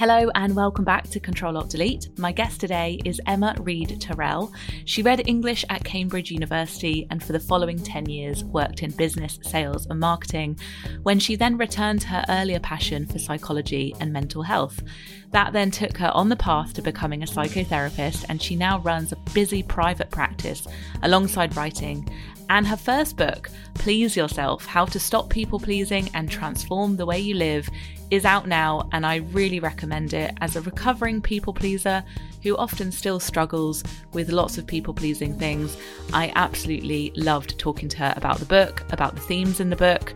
Hello and welcome back to Control Alt Delete. My guest today is Emma Reed Turrell. She read English at Cambridge University and for the following 10 years worked in business, sales, and marketing, when she then returned to her earlier passion for psychology and mental health. That then took her on the path to becoming a psychotherapist, and she now runs a busy private practice alongside writing and her first book, Please Yourself How to Stop People Pleasing and Transform the Way You Live, is out now, and I really recommend it as a recovering people pleaser who often still struggles with lots of people pleasing things. I absolutely loved talking to her about the book, about the themes in the book,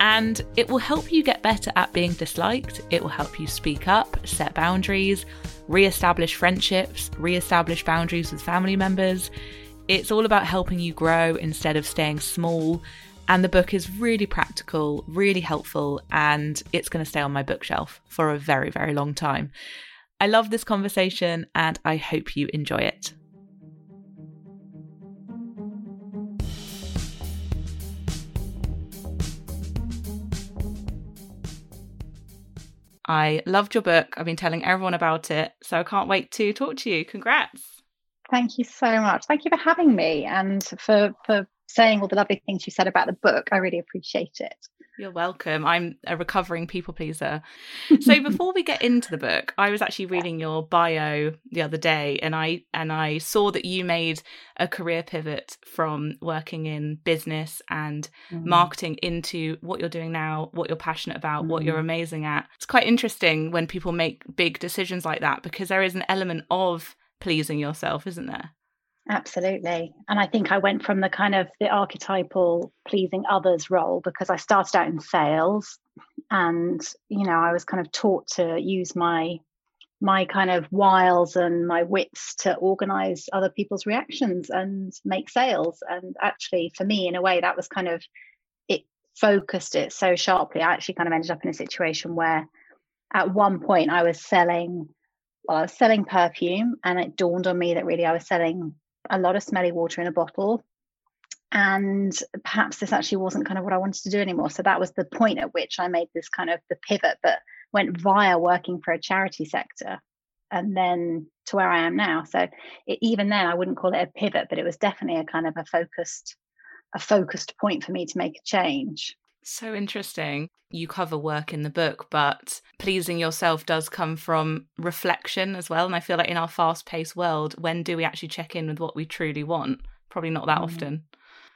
and it will help you get better at being disliked. It will help you speak up, set boundaries, re establish friendships, re establish boundaries with family members. It's all about helping you grow instead of staying small. And the book is really practical, really helpful, and it's going to stay on my bookshelf for a very, very long time. I love this conversation and I hope you enjoy it. I loved your book. I've been telling everyone about it, so I can't wait to talk to you. Congrats. Thank you so much. Thank you for having me and for for saying all the lovely things you said about the book. I really appreciate it. You're welcome. I'm a recovering people pleaser. So before we get into the book, I was actually reading your bio the other day and I and I saw that you made a career pivot from working in business and mm. marketing into what you're doing now, what you're passionate about, mm. what you're amazing at. It's quite interesting when people make big decisions like that because there is an element of pleasing yourself, isn't there? Absolutely. And I think I went from the kind of the archetypal pleasing others role because I started out in sales and you know I was kind of taught to use my my kind of wiles and my wits to organize other people's reactions and make sales and actually for me in a way that was kind of it focused it so sharply I actually kind of ended up in a situation where at one point I was selling well, I was selling perfume, and it dawned on me that really I was selling a lot of smelly water in a bottle. And perhaps this actually wasn't kind of what I wanted to do anymore. So that was the point at which I made this kind of the pivot, but went via working for a charity sector and then to where I am now. So it, even then, I wouldn't call it a pivot, but it was definitely a kind of a focused, a focused point for me to make a change. So interesting. You cover work in the book, but pleasing yourself does come from reflection as well. And I feel like in our fast paced world, when do we actually check in with what we truly want? Probably not that mm. often.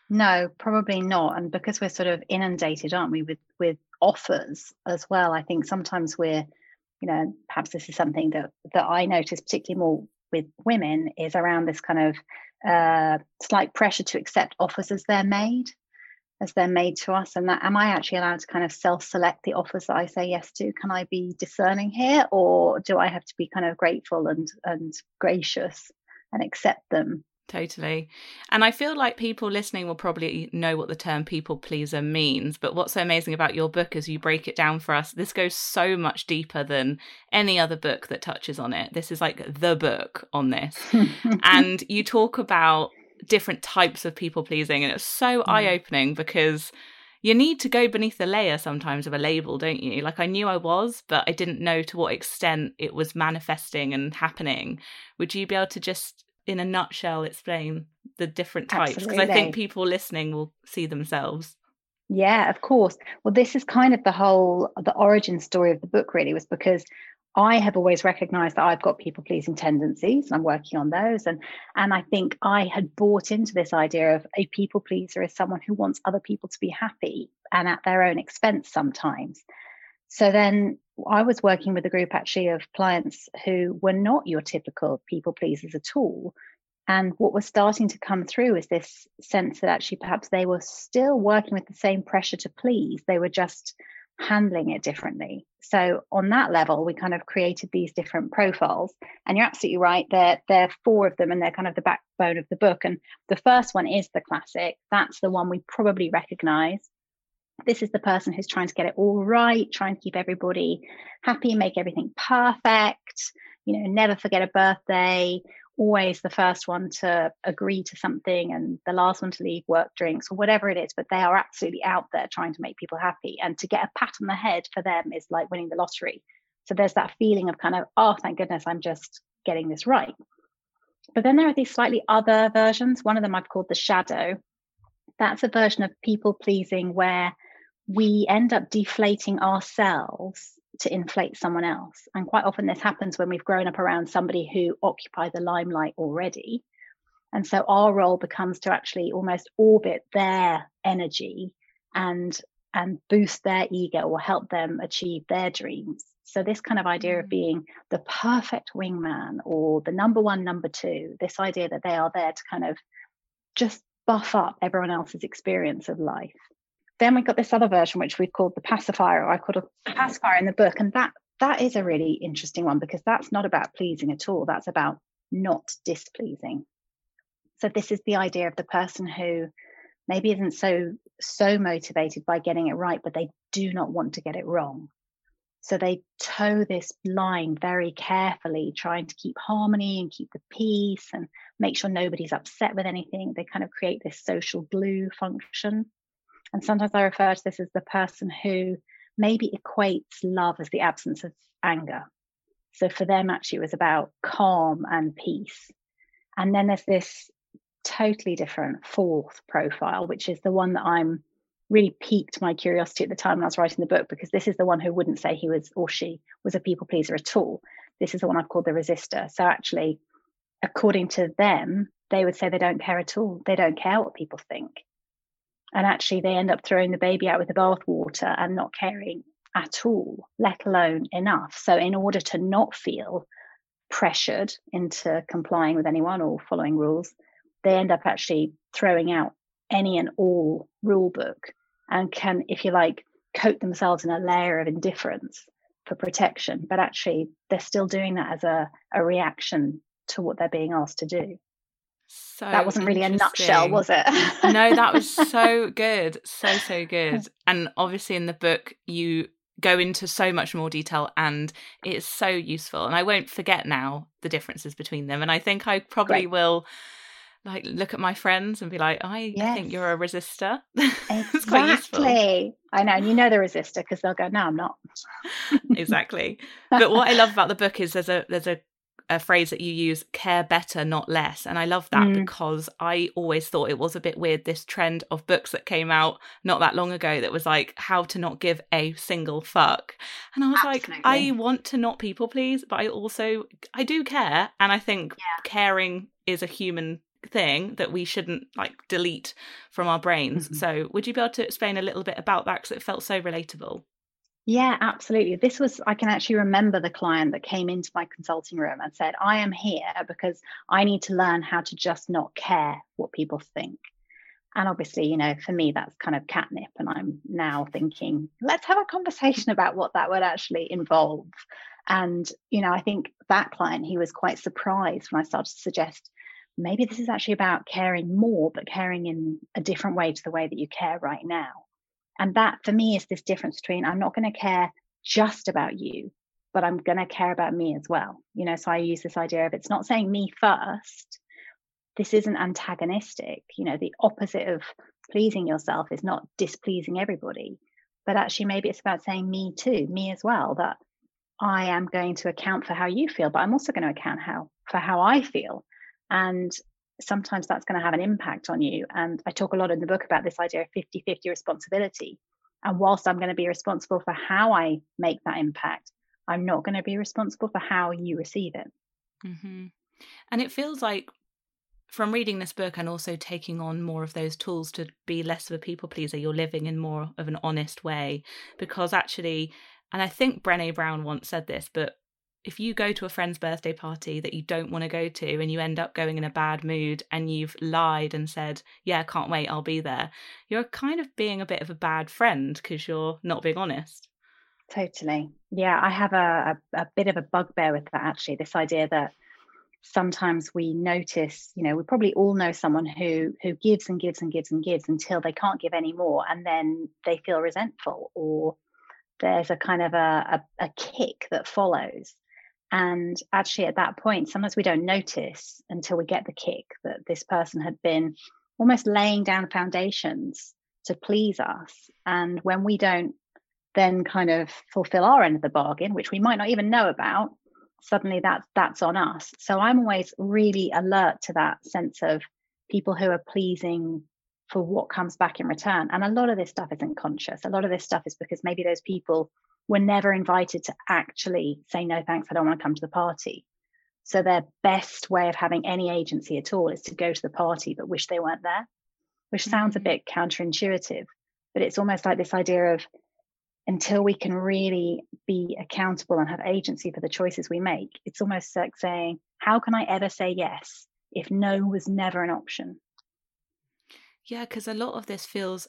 No, probably not. And because we're sort of inundated, aren't we, with with offers as well? I think sometimes we're, you know, perhaps this is something that that I notice particularly more with women is around this kind of uh, slight pressure to accept offers as they're made as they're made to us and that am i actually allowed to kind of self-select the offers that i say yes to? Can i be discerning here or do i have to be kind of grateful and and gracious and accept them? Totally. And i feel like people listening will probably know what the term people pleaser means but what's so amazing about your book is you break it down for us. This goes so much deeper than any other book that touches on it. This is like the book on this. And you talk about different types of people pleasing and it's so mm. eye-opening because you need to go beneath the layer sometimes of a label don't you? Like i knew i was but i didn't know to what extent it was manifesting and happening. Would you be able to just in a nutshell explain the different types? Because i think people listening will see themselves. Yeah of course. Well this is kind of the whole the origin story of the book really was because I have always recognized that I've got people pleasing tendencies and I'm working on those. And, and I think I had bought into this idea of a people pleaser is someone who wants other people to be happy and at their own expense sometimes. So then I was working with a group actually of clients who were not your typical people pleasers at all. And what was starting to come through is this sense that actually perhaps they were still working with the same pressure to please. They were just handling it differently. So on that level, we kind of created these different profiles. And you're absolutely right. There, there are four of them, and they're kind of the backbone of the book. And the first one is the classic. That's the one we probably recognize. This is the person who's trying to get it all right, trying to keep everybody happy, make everything perfect, you know, never forget a birthday, always the first one to agree to something and the last one to leave work drinks or whatever it is, but they are absolutely out there trying to make people happy. And to get a pat on the head for them is like winning the lottery. So there's that feeling of kind of, oh, thank goodness I'm just getting this right. But then there are these slightly other versions. One of them I've called the shadow. That's a version of people pleasing where we end up deflating ourselves to inflate someone else. And quite often this happens when we've grown up around somebody who occupy the limelight already. And so our role becomes to actually almost orbit their energy and and boost their ego or help them achieve their dreams. So this kind of idea of mm. being the perfect wingman or the number one, number two, this idea that they are there to kind of just buff up everyone else's experience of life. Then we got this other version, which we called the pacifier, or I called a pacifier in the book. And that that is a really interesting one because that's not about pleasing at all. That's about not displeasing. So this is the idea of the person who maybe isn't so so motivated by getting it right, but they do not want to get it wrong. So they toe this line very carefully, trying to keep harmony and keep the peace and make sure nobody's upset with anything. They kind of create this social glue function. And sometimes I refer to this as the person who maybe equates love as the absence of anger. So for them, actually, it was about calm and peace. And then there's this totally different fourth profile, which is the one that I'm really piqued my curiosity at the time when I was writing the book because this is the one who wouldn't say he was or she was a people pleaser at all. This is the one I've called the resistor. So actually, according to them, they would say they don't care at all. They don't care what people think. And actually, they end up throwing the baby out with the bathwater and not caring at all, let alone enough. So, in order to not feel pressured into complying with anyone or following rules, they end up actually throwing out any and all rule book and can, if you like, coat themselves in a layer of indifference for protection. But actually, they're still doing that as a, a reaction to what they're being asked to do. So that wasn't really a nutshell, was it? no, that was so good. So, so good. And obviously, in the book, you go into so much more detail and it's so useful. And I won't forget now the differences between them. And I think I probably Great. will like look at my friends and be like, I yes. think you're a resistor. exactly. I know. And you know the resistor because they'll go, No, I'm not. exactly. But what I love about the book is there's a there's a a phrase that you use care better not less and i love that mm. because i always thought it was a bit weird this trend of books that came out not that long ago that was like how to not give a single fuck and i was Absolutely. like i want to not people please but i also i do care and i think yeah. caring is a human thing that we shouldn't like delete from our brains. Mm-hmm. So, would you be able to explain a little bit about that because it felt so relatable? Yeah, absolutely. This was, I can actually remember the client that came into my consulting room and said, I am here because I need to learn how to just not care what people think. And obviously, you know, for me, that's kind of catnip. And I'm now thinking, let's have a conversation about what that would actually involve. And, you know, I think that client, he was quite surprised when I started to suggest maybe this is actually about caring more, but caring in a different way to the way that you care right now. And that for me is this difference between I'm not going to care just about you, but I'm going to care about me as well. You know, so I use this idea of it's not saying me first. This isn't antagonistic. You know, the opposite of pleasing yourself is not displeasing everybody, but actually maybe it's about saying me too, me as well, that I am going to account for how you feel, but I'm also going to account how for how I feel and sometimes that's going to have an impact on you. And I talk a lot in the book about this idea of 50 50 responsibility. And whilst I'm going to be responsible for how I make that impact, I'm not going to be responsible for how you receive it. Mm-hmm. And it feels like from reading this book and also taking on more of those tools to be less of a people pleaser, you're living in more of an honest way. Because actually, and I think Brene Brown once said this, but if you go to a friend's birthday party that you don't want to go to and you end up going in a bad mood and you've lied and said, Yeah, can't wait, I'll be there, you're kind of being a bit of a bad friend because you're not being honest. Totally. Yeah, I have a, a, a, bit of a bugbear with that actually. This idea that sometimes we notice, you know, we probably all know someone who who gives and gives and gives and gives until they can't give anymore and then they feel resentful or there's a kind of a, a, a kick that follows and actually, at that point, sometimes we don't notice until we get the kick that this person had been almost laying down foundations to please us. And when we don't then kind of fulfill our end of the bargain, which we might not even know about, suddenly that's that's on us. So I'm always really alert to that sense of people who are pleasing for what comes back in return. And a lot of this stuff isn't conscious. A lot of this stuff is because maybe those people were never invited to actually say no thanks, I don't want to come to the party. So their best way of having any agency at all is to go to the party but wish they weren't there, which sounds a mm-hmm. bit counterintuitive, but it's almost like this idea of until we can really be accountable and have agency for the choices we make, it's almost like saying, How can I ever say yes if no was never an option? Yeah, because a lot of this feels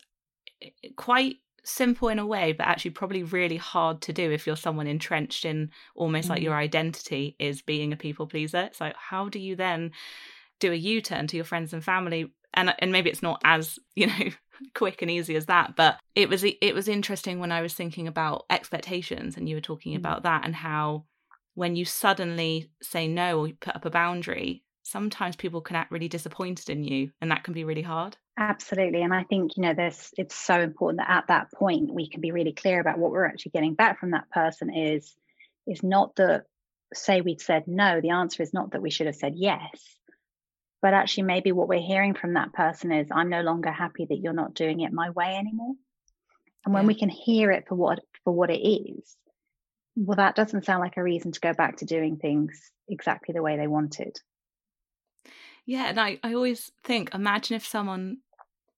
eh, eh, quite simple in a way, but actually probably really hard to do if you're someone entrenched in almost mm like your identity is being a people pleaser. So how do you then do a U-turn to your friends and family? And and maybe it's not as you know quick and easy as that, but it was it was interesting when I was thinking about expectations, and you were talking mm about that and how when you suddenly say no or you put up a boundary, sometimes people can act really disappointed in you, and that can be really hard. Absolutely. And I think, you know, there's it's so important that at that point we can be really clear about what we're actually getting back from that person is is not that say we'd said no, the answer is not that we should have said yes. But actually maybe what we're hearing from that person is I'm no longer happy that you're not doing it my way anymore. And when we can hear it for what for what it is, well that doesn't sound like a reason to go back to doing things exactly the way they wanted. Yeah, and I, I always think, imagine if someone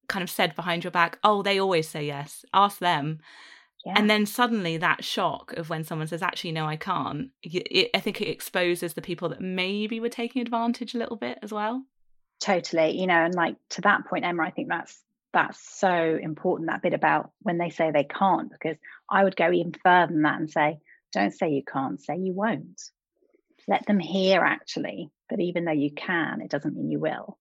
kind of said behind your back, "Oh, they always say yes. Ask them." Yeah. And then suddenly that shock of when someone says, "Actually, no, I can't." It, I think it exposes the people that maybe were taking advantage a little bit as well. Totally, you know, and like to that point, Emma, I think that's that's so important. That bit about when they say they can't, because I would go even further than that and say, "Don't say you can't. Say you won't." Let them hear actually that even though you can, it doesn't mean you will.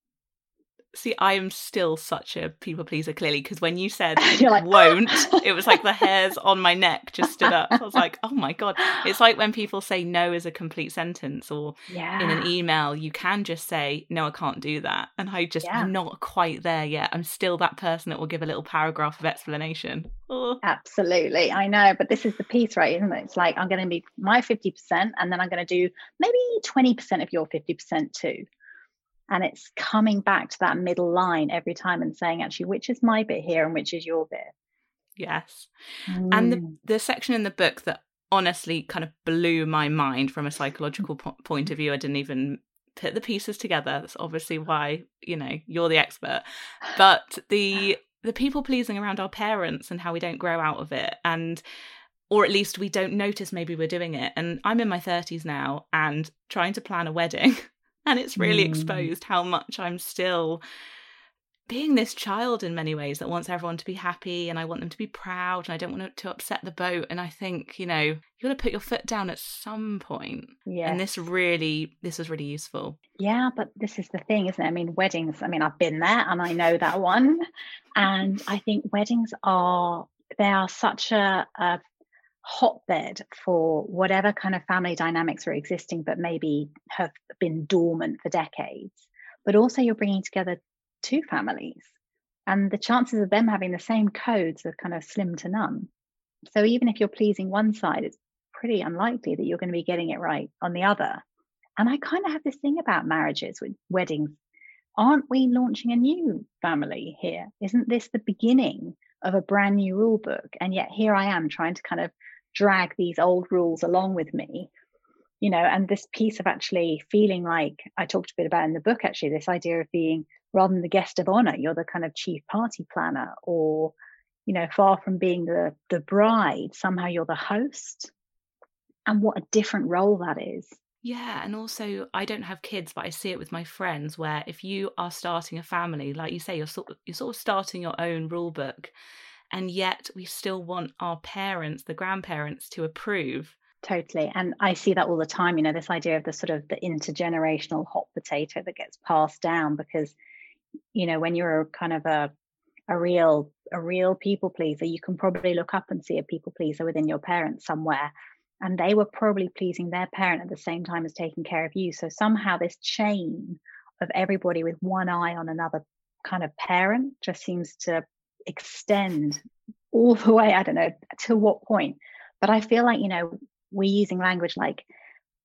See, I am still such a people pleaser, clearly, because when you said like, won't, oh. it was like the hairs on my neck just stood up. I was like, oh my God. It's like when people say no is a complete sentence, or yeah. in an email, you can just say, no, I can't do that. And I just, yeah. I'm not quite there yet. I'm still that person that will give a little paragraph of explanation. Oh. Absolutely. I know. But this is the piece, right? Isn't it? It's like, I'm going to be my 50%, and then I'm going to do maybe 20% of your 50% too and it's coming back to that middle line every time and saying actually which is my bit here and which is your bit? Yes. Mm. and the, mm. the section in the book that honestly kind of blew my mind from a psychological po- point of view i didn't even put the pieces together. That's obviously why you know you're the expert. But the the people pleasing around our parents and how we don't grow out of it and or at least we don't notice maybe we're doing it. And i'm in my 30s now and trying to plan a wedding and it's really mm. exposed how much I'm still being this child in many ways that wants everyone to be happy and I want them to be proud and I don't want to upset the boat. And I think, you know, you got to put your foot down at some point. Yeah. And this really, this was really useful. Yeah, but this is the thing, isn't it? I mean, weddings, I mean, I've been there and I know that one. And I think weddings are, they are such a, a hotbed for whatever kind of family dynamics are existing but maybe have been dormant for decades. But also you're bringing together two families and the chances of them having the same codes are kind of slim to none. So even if you're pleasing one side it's pretty unlikely that you're going to be getting it right on the other. And i kind of have this thing about marriages with weddings. Aren't we launching a new family here? Isn't this the beginning of a brand new rule book? And yet here i am trying to kind of drag these old rules along with me you know and this piece of actually feeling like i talked a bit about in the book actually this idea of being rather than the guest of honor you're the kind of chief party planner or you know far from being the the bride somehow you're the host. And what a different role that is. Yeah, and also I don't have kids, but I see it with my friends where if you are starting a family, like you say, you're sort of, you're sort of starting your own rule book, and yet we still want our parents the grandparents to approve. Totally and i see that all the time you know this idea of the sort of the intergenerational hot potato that gets passed down because you know when you're a kind of a a real a real people pleaser you can probably look up and see a people pleaser within your parents somewhere and they were probably pleasing their parent at the same time as taking care of you. So somehow this chain of everybody with one eye on another kind of parent just seems to extend all the way, I don't know to what point. But I feel like, you know, we're using language like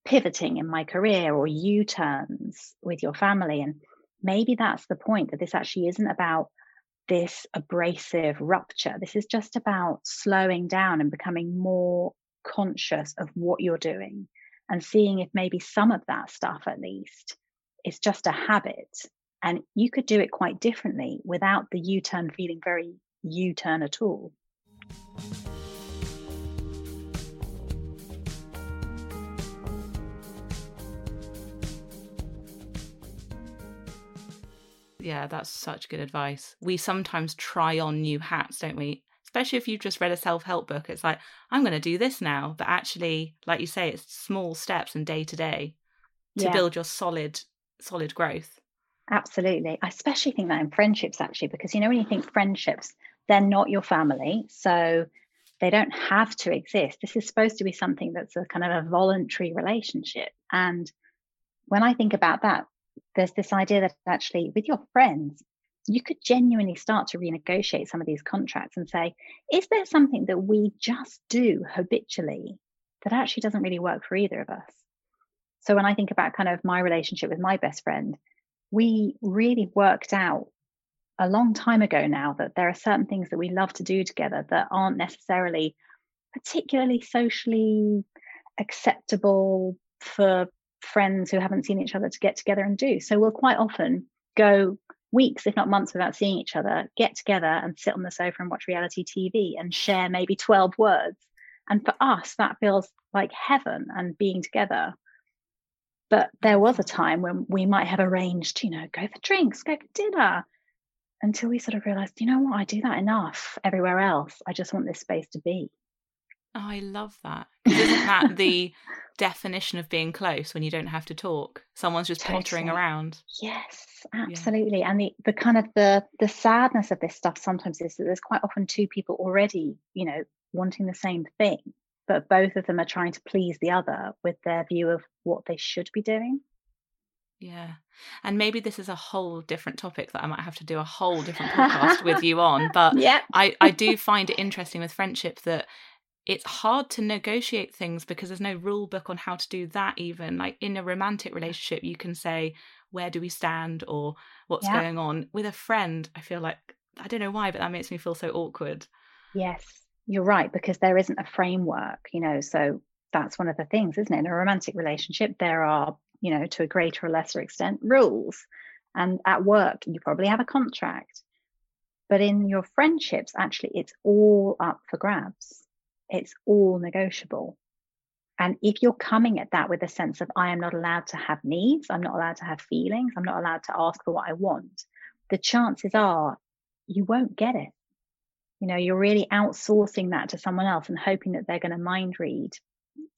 pivoting in my career or U turns with your family. And maybe that's the point that this actually isn't about this abrasive rupture. This is just about slowing down and becoming more conscious of what you're doing and seeing if maybe some of that stuff, at least, is just a habit. And you could do it quite differently without the U turn feeling very U turn at all. Yeah, that's such good advice. We sometimes try on new hats, don't we? Especially if you've just read a self help book. It's like, I'm going to do this now. But actually, like you say, it's small steps and day to day to yeah. build your solid, solid growth. Absolutely. I especially think that in friendships, actually, because you know, when you think friendships, they're not your family. So they don't have to exist. This is supposed to be something that's a kind of a voluntary relationship. And when I think about that, there's this idea that actually with your friends, you could genuinely start to renegotiate some of these contracts and say, is there something that we just do habitually that actually doesn't really work for either of us? So when I think about kind of my relationship with my best friend, we really worked out a long time ago now that there are certain things that we love to do together that aren't necessarily particularly socially acceptable for friends who haven't seen each other to get together and do. So we'll quite often go weeks, if not months, without seeing each other, get together and sit on the sofa and watch reality TV and share maybe 12 words. And for us, that feels like heaven and being together. But there was a time when we might have arranged, you know, go for drinks, go for dinner, until we sort of realized, you know what, I do that enough everywhere else. I just want this space to be. Oh, I love that. Isn't that the definition of being close when you don't have to talk? Someone's just totally. pottering around. Yes, absolutely. Yeah. And the, the kind of the the sadness of this stuff sometimes is that there's quite often two people already, you know, wanting the same thing, but both of them are trying to please the other with their view of what they should be doing. Yeah. And maybe this is a whole different topic that I might have to do a whole different podcast with you on. But yeah. I, I do find it interesting with friendship that it's hard to negotiate things because there's no rule book on how to do that even. Like in a romantic relationship, you can say, where do we stand or what's yeah. going on. With a friend, I feel like I don't know why, but that makes me feel so awkward. Yes, you're right, because there isn't a framework, you know. So that's one of the things, isn't it? In a romantic relationship, there are you know, to a greater or lesser extent, rules. And at work, you probably have a contract. But in your friendships, actually, it's all up for grabs. It's all negotiable. And if you're coming at that with a sense of, I am not allowed to have needs, I'm not allowed to have feelings, I'm not allowed to ask for what I want, the chances are you won't get it. You know, you're really outsourcing that to someone else and hoping that they're going to mind read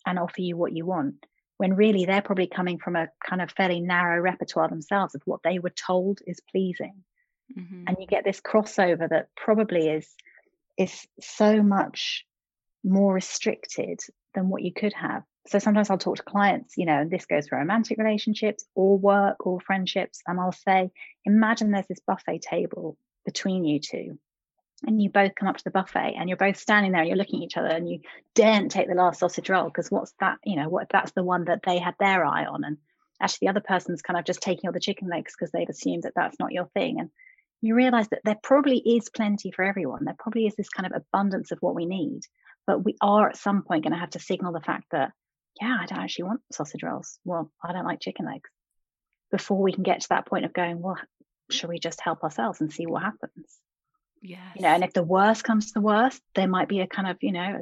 and offer you what you want when really they're probably coming from a kind of fairly narrow repertoire themselves of what they were told is pleasing. Mm-hmm. And you get this crossover that probably is is so much more restricted than what you could have. So sometimes I'll talk to clients, you know, and this goes for romantic relationships or work or friendships, and I'll say, imagine there's this buffet table between you two and you both come up to the buffet and you're both standing there and you're looking at each other and you daren't take the last sausage roll because what's that you know what that's the one that they had their eye on. And actually the other person's kind of just taking all the chicken legs because they've assumed that that's not your thing. And you realize that there probably is plenty for everyone. There probably is this kind of abundance of what we need but we are at some point going to have to signal the fact that yeah i don't actually want sausage rolls. Well i don't like chicken legs. Before we can get to that point of going well should we just help ourselves and see what happens yeah. You know, and if the worst comes to the worst, there might be a kind of, you know,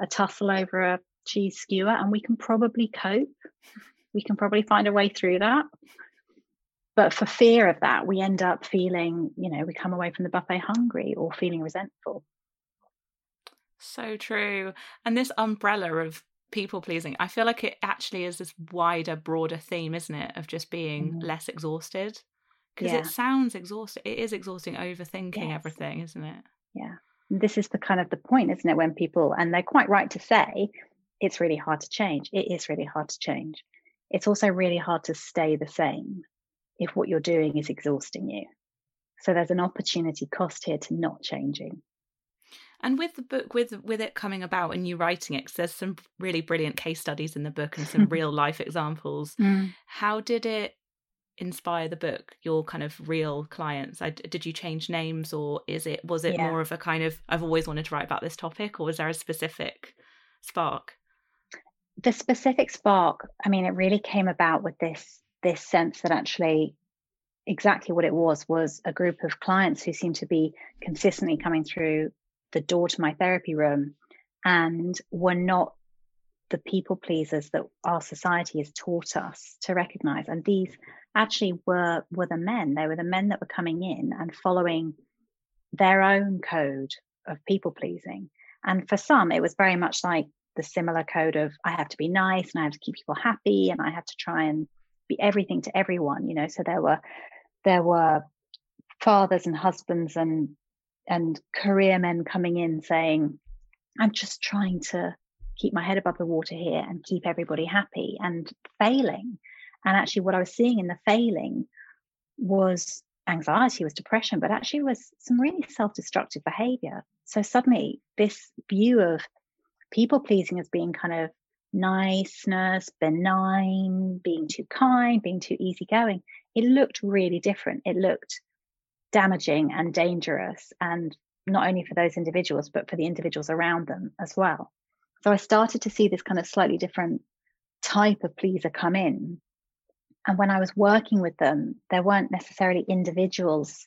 a, a tussle over a cheese skewer and we can probably cope. We can probably find a way through that. But for fear of that, we end up feeling, you know, we come away from the buffet hungry or feeling resentful. So true. And this umbrella of people pleasing, I feel like it actually is this wider, broader theme, isn't it? Of just being mm. less exhausted because yeah. it sounds exhausting. It is exhausting overthinking yes. everything, isn't it? Yeah. This is the kind of the point, isn't it? When people, and they're quite right to say, it's really hard to change. It is really hard to change. It's also really hard to stay the same if what you're doing is exhausting you. So there's an opportunity cost here to not changing. And with the book, with with it coming about and you writing it, because there's some really brilliant case studies in the book and some real life examples. Mm. How did it inspire the book? Your kind of real clients? I, did you change names, or is it was it Yeah. more of a kind of I've always wanted to write about this topic, or was there a specific spark? the specific spark i mean it really came about with this this sense that actually exactly what it was was a group of clients who seemed to be consistently coming through the door to my therapy room and were not the people pleasers that our society has taught us to recognize and these actually were were the men they were the men that were coming in and following their own code of people pleasing and for some it was very much like the similar code of I have to be nice and I have to keep people happy and I have to try and be everything to everyone, you know. So there were there were fathers and husbands and and career men coming in saying, I'm just trying to keep my head above the water here and keep everybody happy and failing. And actually what I was seeing in the failing was anxiety, was depression, but actually was some really self-destructive behavior. So suddenly this view of people pleasing as being kind of niceness, benign, being too kind, being too easygoing, it looked really different. It looked damaging and dangerous, and not only for those individuals, but for the individuals around them as well. So I started to see this kind of slightly different type of pleaser come in. And when I was working with them, there weren't necessarily individuals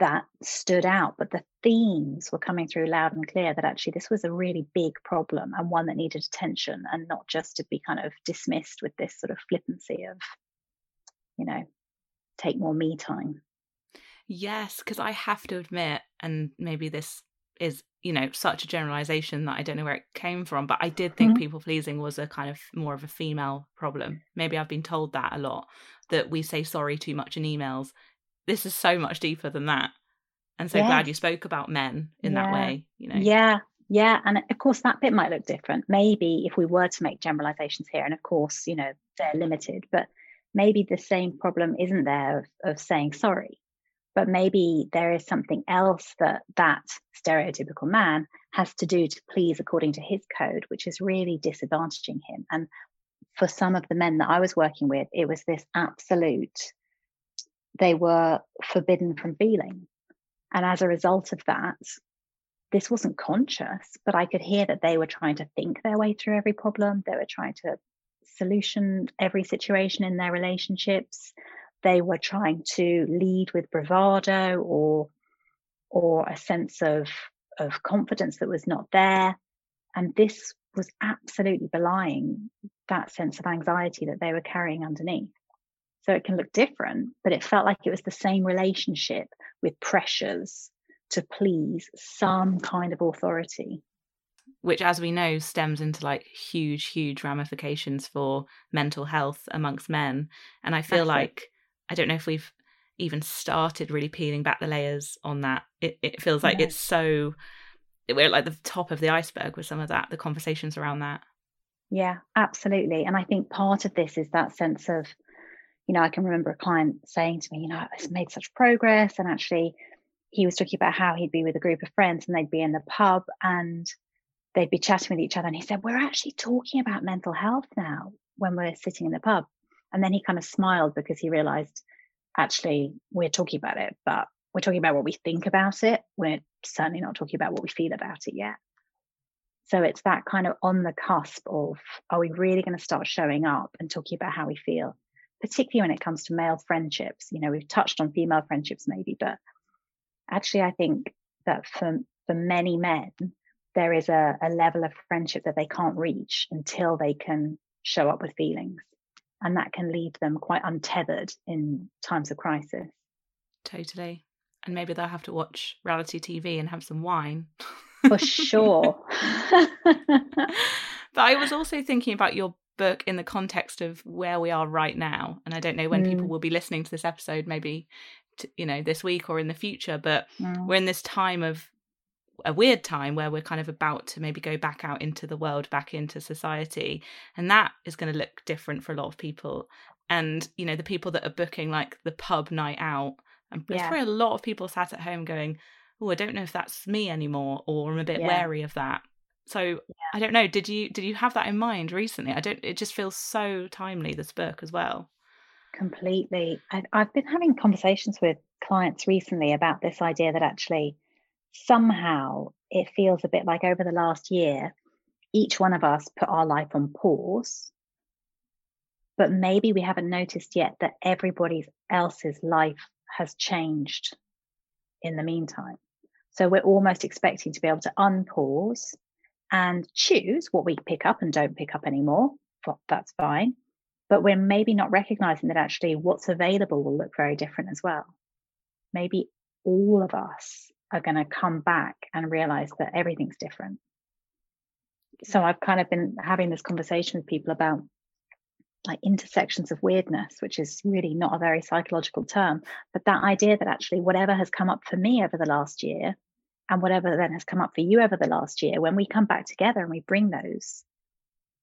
that stood out, but the themes were coming through loud and clear that actually this was a really big problem and one that needed attention and not just to be kind of dismissed with this sort of flippancy of, you know, take more me time. Yes, because I have to admit, and maybe this is, you know, such a generalization that I don't know where it came from, but I did think Mhm. people pleasing was a kind of more of a female problem. Maybe I've been told that a lot, that we say sorry too much in emails. This is so much deeper than that. And so glad you spoke about men in that way, you know. Yeah, yeah. And of course, that bit might look different. Maybe if we were to make generalizations here, and of course, you know, they're limited, but maybe the same problem isn't there of, of saying sorry. But maybe there is something else that that stereotypical man has to do to please according to his code, which is really disadvantaging him. And for some of the men that I was working with, it was this absolute, they were forbidden from feeling. And as a result of that, this wasn't conscious, but I could hear that they were trying to think their way through every problem. They were trying to solution every situation in their relationships. They were trying to lead with bravado or or a sense of of confidence that was not there. And this was absolutely belying that sense of anxiety that they were carrying underneath. So it can look different, but it felt like it was the same relationship with pressures to please some kind of authority. Which, as we know, stems into like huge, huge ramifications for mental health amongst men. And I feel Massive. like, I don't know if we've even started really peeling back the layers on that. It, it feels like No. it's so, we're like the top of the iceberg with some of that, the conversations around that. Yeah, absolutely. And I think part of this is that sense of, you know, I can remember a client saying to me, you know, it's made such progress. And actually, he was talking about how he'd be with a group of friends and they'd be in the pub and they'd be chatting with each other. And he said, We're actually talking about mental health now when we're sitting in the pub. And then he kind of smiled because he realized actually we're talking about it, but we're talking about what we think about it. We're certainly not talking about what we feel about it yet. So it's that kind of on the cusp of are we really going to start showing up and talking about how we feel, particularly when it comes to male friendships? You know, we've touched on female friendships maybe, but actually, I think that for for many men, there is a, a level of friendship that they can't reach until they can show up with feelings. And that can leave them quite untethered in times of crisis. Totally. And maybe they'll have to watch reality TV and have some wine. For sure. but I was also thinking about your book in the context of where we are right now. And I don't know when people Mm. will be listening to this episode, maybe, t you know, this week or in the future, but Mm. we're in this time of a weird time where we're kind of about to maybe go back out into the world, back into society. And that is going to look different for a lot of people. And, you know, the people that are booking like the pub night out, and there's Yeah. probably a lot of people sat at home going, oh, I don't know if that's me anymore, or I'm a bit Yeah. wary of that. So I don't know. Did you did you have that in mind recently? I don't. It just feels so timely. This book as well. Completely. I've, I've been having conversations with clients recently about this idea that actually somehow it feels a bit like over the last year, each one of us put our life on pause. But maybe we haven't noticed yet that everybody else's life has changed in the meantime. So we're almost expecting to be able to unpause and choose what we pick up and don't pick up anymore. That's fine. But we're maybe not recognizing that actually what's available will look very different as well. Maybe all of us are going to come back and realize that everything's different. So I've kind of been having this conversation with people about like intersections of weirdness, which is really not a very psychological term, but that idea that actually whatever has come up for me over the last year and whatever then has come up for you over the last year, when we come back together and we bring those,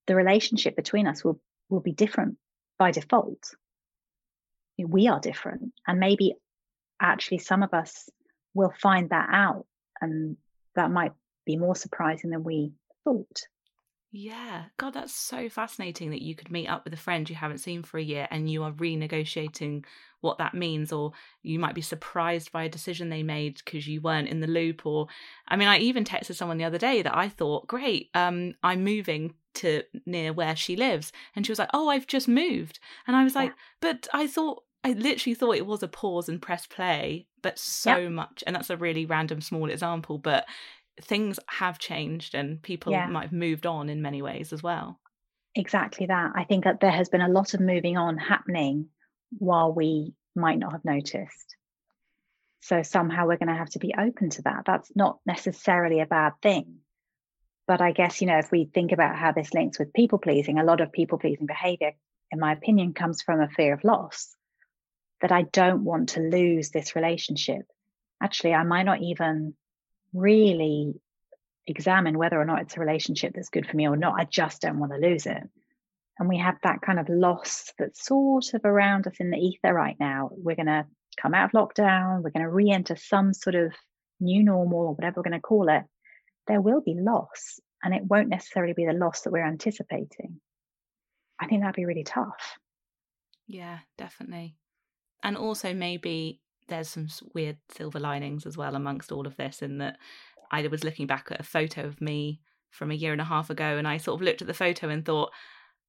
the relationship between us will will be different by default. We are different. And maybe actually some of us will find that out and that might be more surprising than we thought. Yeah. God, that's so fascinating that you could meet up with a friend you haven't seen for a year and you are renegotiating what that means, or you might be surprised by a decision they made because you weren't in the loop. Or, I mean, I even texted someone the other day that I thought, great, um, I'm moving to near where she lives. And she was like, oh, I've just moved. And I was like, but I thought, I literally thought it was a pause and press play, but so much. And that's a really random small example, but things have changed and people Yeah. might have moved on in many ways as well. Exactly that. I think that there has been a lot of moving on happening while we might not have noticed. So somehow we're going to have to be open to that. That's not necessarily a bad thing. But I guess, you know, if we think about how this links with people pleasing, a lot of people pleasing behavior, in my opinion, comes from a fear of loss that I don't want to lose this relationship. Actually, I might not even really examine whether or not it's a relationship that's good for me or not. I just don't want to lose it. And we have that kind of loss that's sort of around us in the ether right now. We're going to come out of lockdown, we're going to re enter some sort of new normal or whatever we're going to call it. There will be loss, and it won't necessarily be the loss that we're anticipating. I think that'd be really tough. Yeah, definitely. And also, maybe there's some weird silver linings as well amongst all of this, in that I was looking back at a photo of me from a year and a half ago, and I sort of looked at the photo and thought,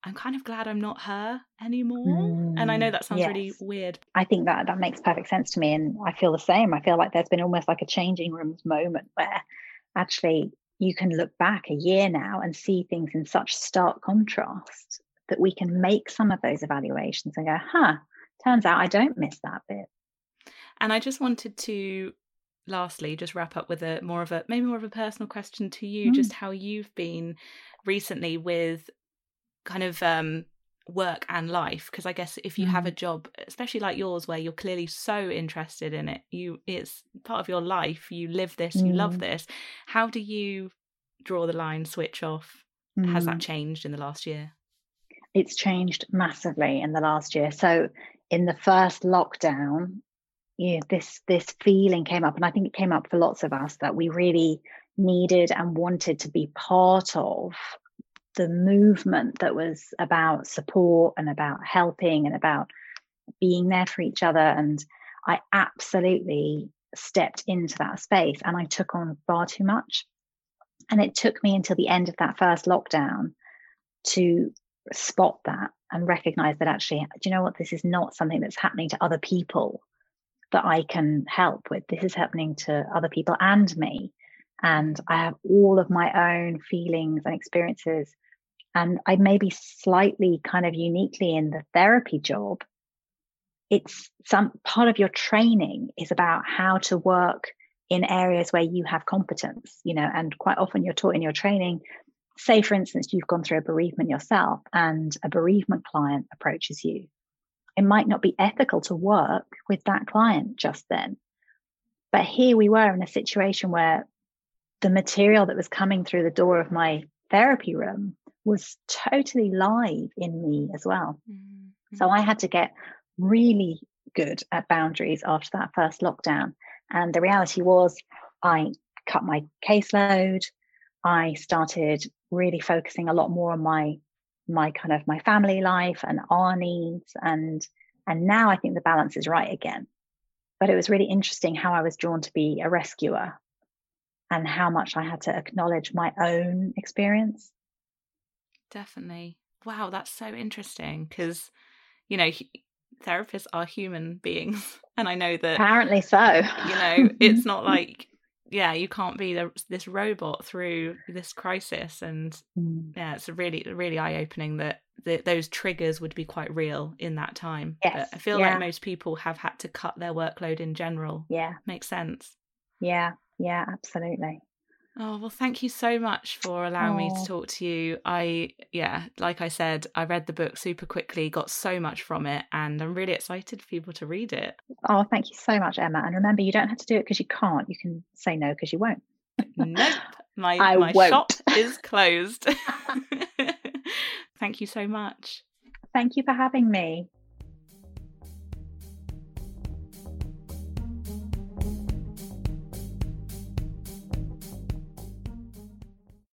I'm kind of glad I'm not her anymore. and I know Mm, that sounds really weird. I think that that makes perfect sense to me. And I feel the same. I feel like there's been almost like a changing rooms moment where actually you can look back a year now and see things in such stark contrast that we can make some of those evaluations and go, huh, turns out I don't miss that bit. And I just wanted to lastly just wrap up with a more of a maybe more of a personal question to you Mm. just how you've been recently with kind of um work and life because i guess if you have a job especially like yours where you're clearly so interested in it you it's part of your life you live this you love Mm. this how do you draw the line switch off has that Mm. changed in the last year It's changed massively in the last year. So in the first lockdown, this this feeling came up, and I think it came up for lots of us that we really needed and wanted to be part of the movement that was about support and about helping and about being there for each other. And I absolutely stepped into that space and I took on far too much. And it took me until the end of that first lockdown to spot that and recognize that actually, do you know what? This is not something that's happening to other people that I can help with. This is happening to other people and me. And I have all of my own feelings and experiences. And I may be slightly kind of uniquely in the therapy job. It's some part of your training is about how to work in areas where you have competence, you know, and quite often you're taught in your training say for instance you've gone through a bereavement yourself and a bereavement client approaches you. It might not be ethical to work with that client just then. But here we were in a situation where the material that was coming through the door of my therapy room was totally live in me as well. Mm-hmm. So i had to get really good at boundaries after that first lockdown. And the reality was I cut my caseload. I started really focusing a lot more on my my kind of my family life and our needs and and now I think the balance is right again. But it was really interesting how I was drawn to be a rescuer and how much I had to acknowledge my own experience. Definitely. Wow, that's so interesting because, you know, therapists are human beings. And I know that. Apparently so. You know, it's not like yeah, you can't be the, this robot through this crisis. And mm. yeah, it's really, really eye opening that the, those triggers would be quite real in that time. Yes. But I feel yeah. like most people have had to cut their workload in general. Yeah. Makes sense. Yeah. Yeah, absolutely. Oh, well, thank you so much for allowing oh. me to talk to you. I, yeah, like I said, I read the book super quickly, got so much from it, and I'm really excited for people to read it. Oh, thank you so much, Emma. And remember, you don't have to do it because you can't. You can say no because you won't. nope. My, I my won't. shop is closed. thank you so much. Thank you for having me.